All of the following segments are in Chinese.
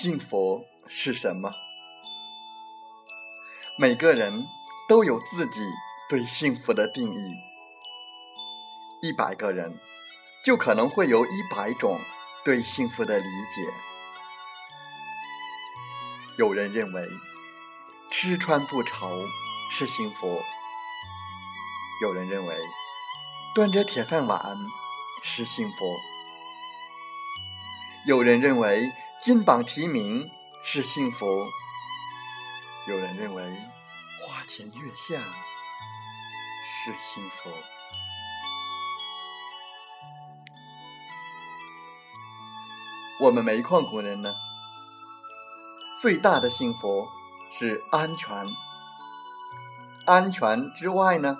幸福是什么？每个人都有自己对幸福的定义。一百个人，就可能会有一百种对幸福的理解。有人认为吃穿不愁是幸福，有人认为端着铁饭碗是幸福，有人认为。金榜题名是幸福，有人认为花前月下是幸福。我们煤矿工人呢，最大的幸福是安全。安全之外呢，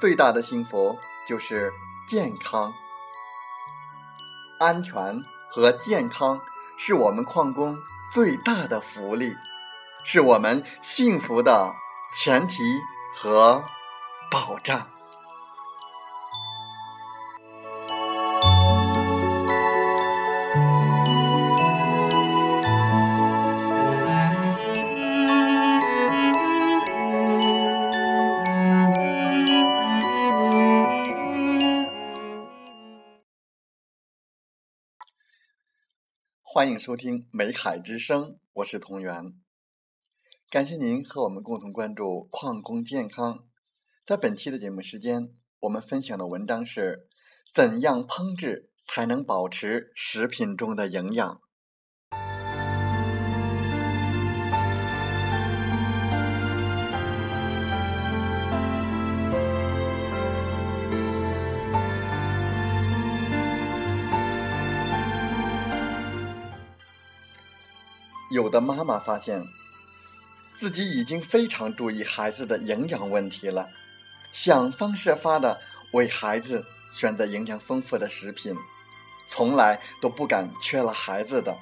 最大的幸福就是健康。安全。和健康是我们矿工最大的福利，是我们幸福的前提和保障。欢迎收听《美海之声》，我是同源。感谢您和我们共同关注矿工健康。在本期的节目时间，我们分享的文章是：怎样烹制才能保持食品中的营养？有的妈妈发现自己已经非常注意孩子的营养问题了，想方设法的为孩子选择营养丰富的食品，从来都不敢缺了孩子的。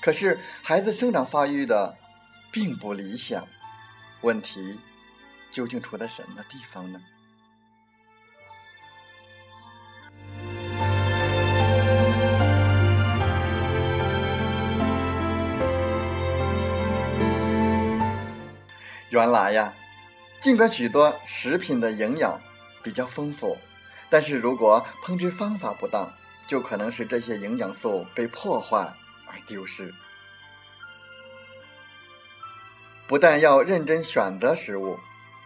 可是孩子生长发育的并不理想，问题究竟出在什么地方呢？原来呀，尽管许多食品的营养比较丰富，但是如果烹制方法不当，就可能使这些营养素被破坏而丢失。不但要认真选择食物，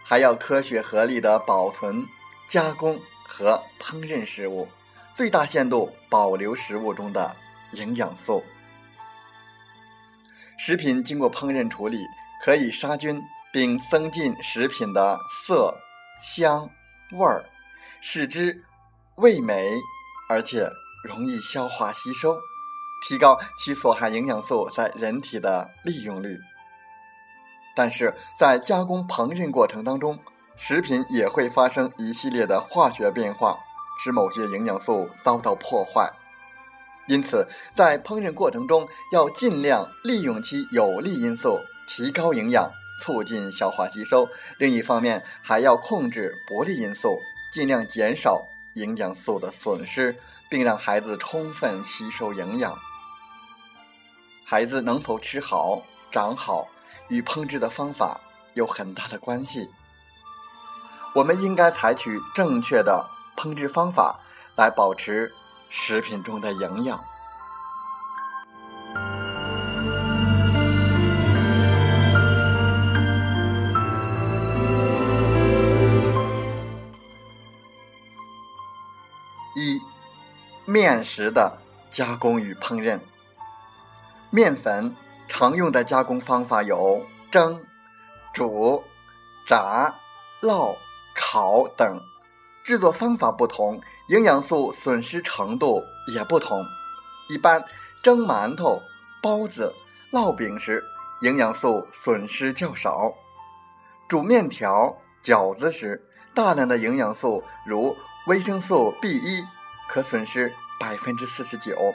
还要科学合理的保存、加工和烹饪食物，最大限度保留食物中的营养素。食品经过烹饪处理，可以杀菌。并增进食品的色、香、味儿，使之味美，而且容易消化吸收，提高其所含营养素在人体的利用率。但是在加工烹饪过程当中，食品也会发生一系列的化学变化，使某些营养素遭到破坏。因此，在烹饪过程中要尽量利用其有利因素，提高营养。促进消化吸收，另一方面还要控制不利因素，尽量减少营养素的损失，并让孩子充分吸收营养。孩子能否吃好、长好，与烹制的方法有很大的关系。我们应该采取正确的烹制方法，来保持食品中的营养。面食的加工与烹饪，面粉常用的加工方法有蒸、煮、炸、烙、烤等，制作方法不同，营养素损失程度也不同。一般蒸馒头、包子、烙饼时，营养素损失较少；煮面条、饺子时，大量的营养素如维生素 B 一可损失。百分之四十九，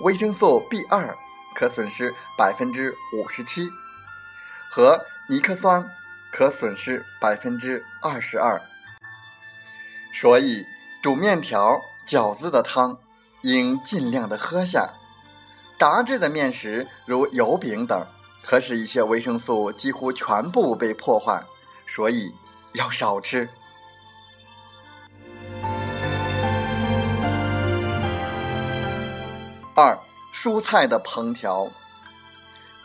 维生素 B 二可损失百分之五十七，和尼克酸可损失百分之二十二。所以煮面条、饺子的汤应尽量的喝下，炸制的面食如油饼等，可使一些维生素几乎全部被破坏，所以要少吃。二、蔬菜的烹调。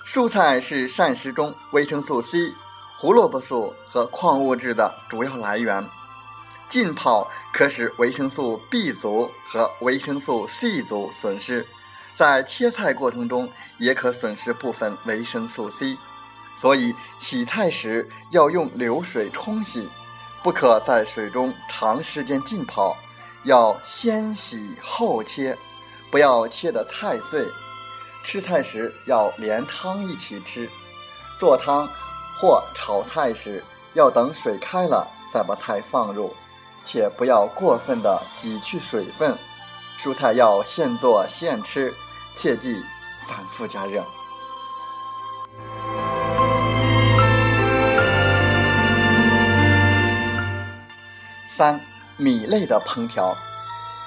蔬菜是膳食中维生素 C、胡萝卜素和矿物质的主要来源。浸泡可使维生素 B 族和维生素 C 族损失，在切菜过程中也可损失部分维生素 C，所以洗菜时要用流水冲洗，不可在水中长时间浸泡，要先洗后切，不要切得太碎。吃菜时要连汤一起吃，做汤或炒菜时要等水开了再把菜放入。且不要过分的挤去水分，蔬菜要现做现吃，切忌反复加热。三、米类的烹调，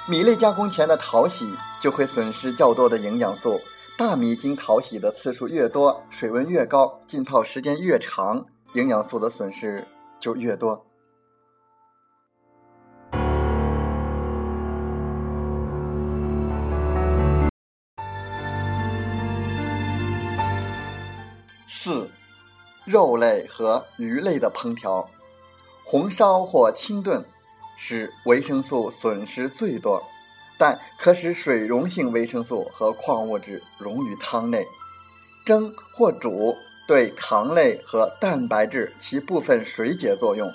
米类加工前的淘洗就会损失较多的营养素。大米经淘洗的次数越多，水温越高，浸泡时间越长，营养素的损失就越多。四、肉类和鱼类的烹调，红烧或清炖使维生素损失最多，但可使水溶性维生素和矿物质溶于汤内。蒸或煮对糖类和蛋白质起部分水解作用，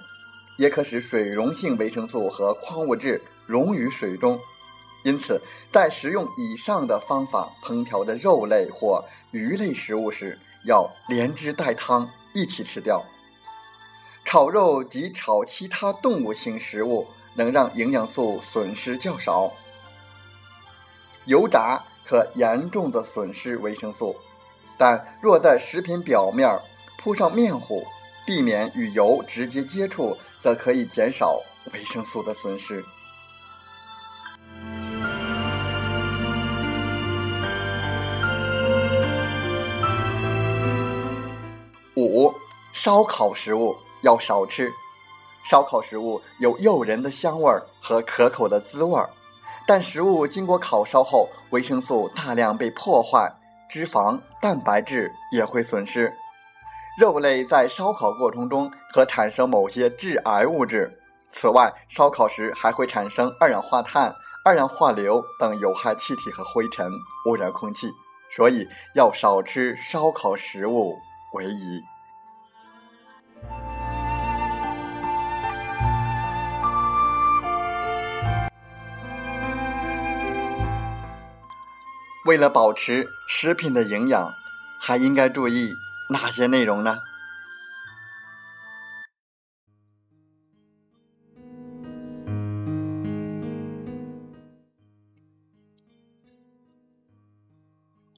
也可使水溶性维生素和矿物质溶于水中。因此，在食用以上的方法烹调的肉类或鱼类食物时，要连汁带汤一起吃掉。炒肉及炒其他动物性食物能让营养素损失较少。油炸可严重的损失维生素，但若在食品表面铺上面糊，避免与油直接接触，则可以减少维生素的损失。五、烧烤食物要少吃。烧烤食物有诱人的香味儿和可口的滋味儿，但食物经过烤烧后，维生素大量被破坏，脂肪、蛋白质也会损失。肉类在烧烤过程中可产生某些致癌物质，此外，烧烤时还会产生二氧化碳、二氧化硫等有害气体和灰尘，污染空气，所以要少吃烧烤食物。为宜。为了保持食品的营养，还应该注意哪些内容呢？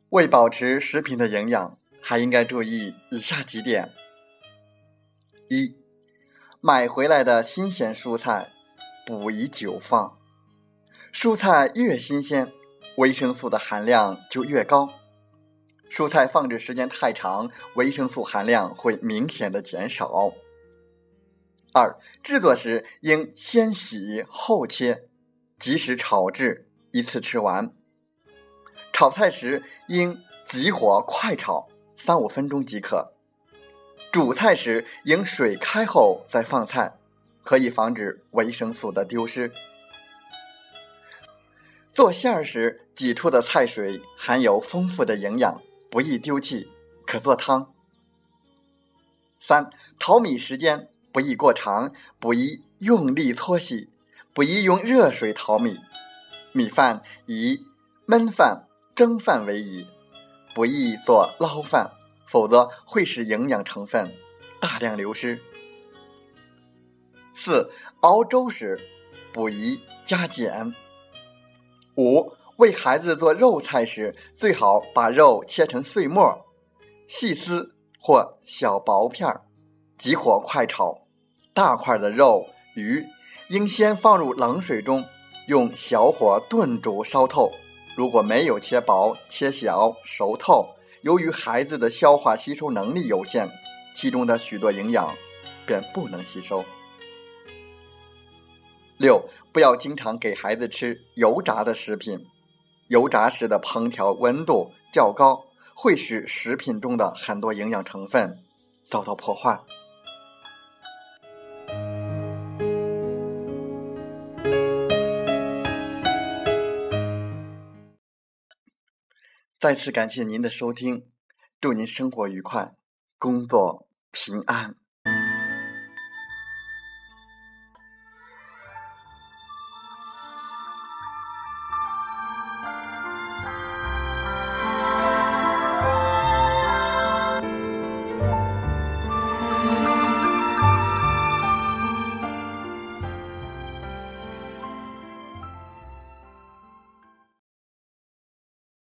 为保持食品的营养。还应该注意以下几点：一、买回来的新鲜蔬菜不宜久放，蔬菜越新鲜，维生素的含量就越高。蔬菜放置时间太长，维生素含量会明显的减少。二、制作时应先洗后切，及时炒制，一次吃完。炒菜时应急火快炒。三五分钟即可。煮菜时应水开后再放菜，可以防止维生素的丢失。做馅儿时挤出的菜水含有丰富的营养，不易丢弃，可做汤。三淘米时间不宜过长，不宜用力搓洗，不宜用热水淘米。米饭以焖饭、蒸饭为宜。不宜做捞饭，否则会使营养成分大量流失。四、熬粥时不宜加碱。五、为孩子做肉菜时，最好把肉切成碎末、细丝或小薄片儿，急火快炒。大块的肉、鱼应先放入冷水中，用小火炖煮烧透，如果没有切薄、切小、熟透，由于孩子的消化吸收能力有限，其中的许多营养便不能吸收。六，不要经常给孩子吃油炸的食品，油炸时的烹调温度较高，会使食品中的很多营养成分遭到破坏。再次感谢您的收听，祝您生活愉快，工作平安。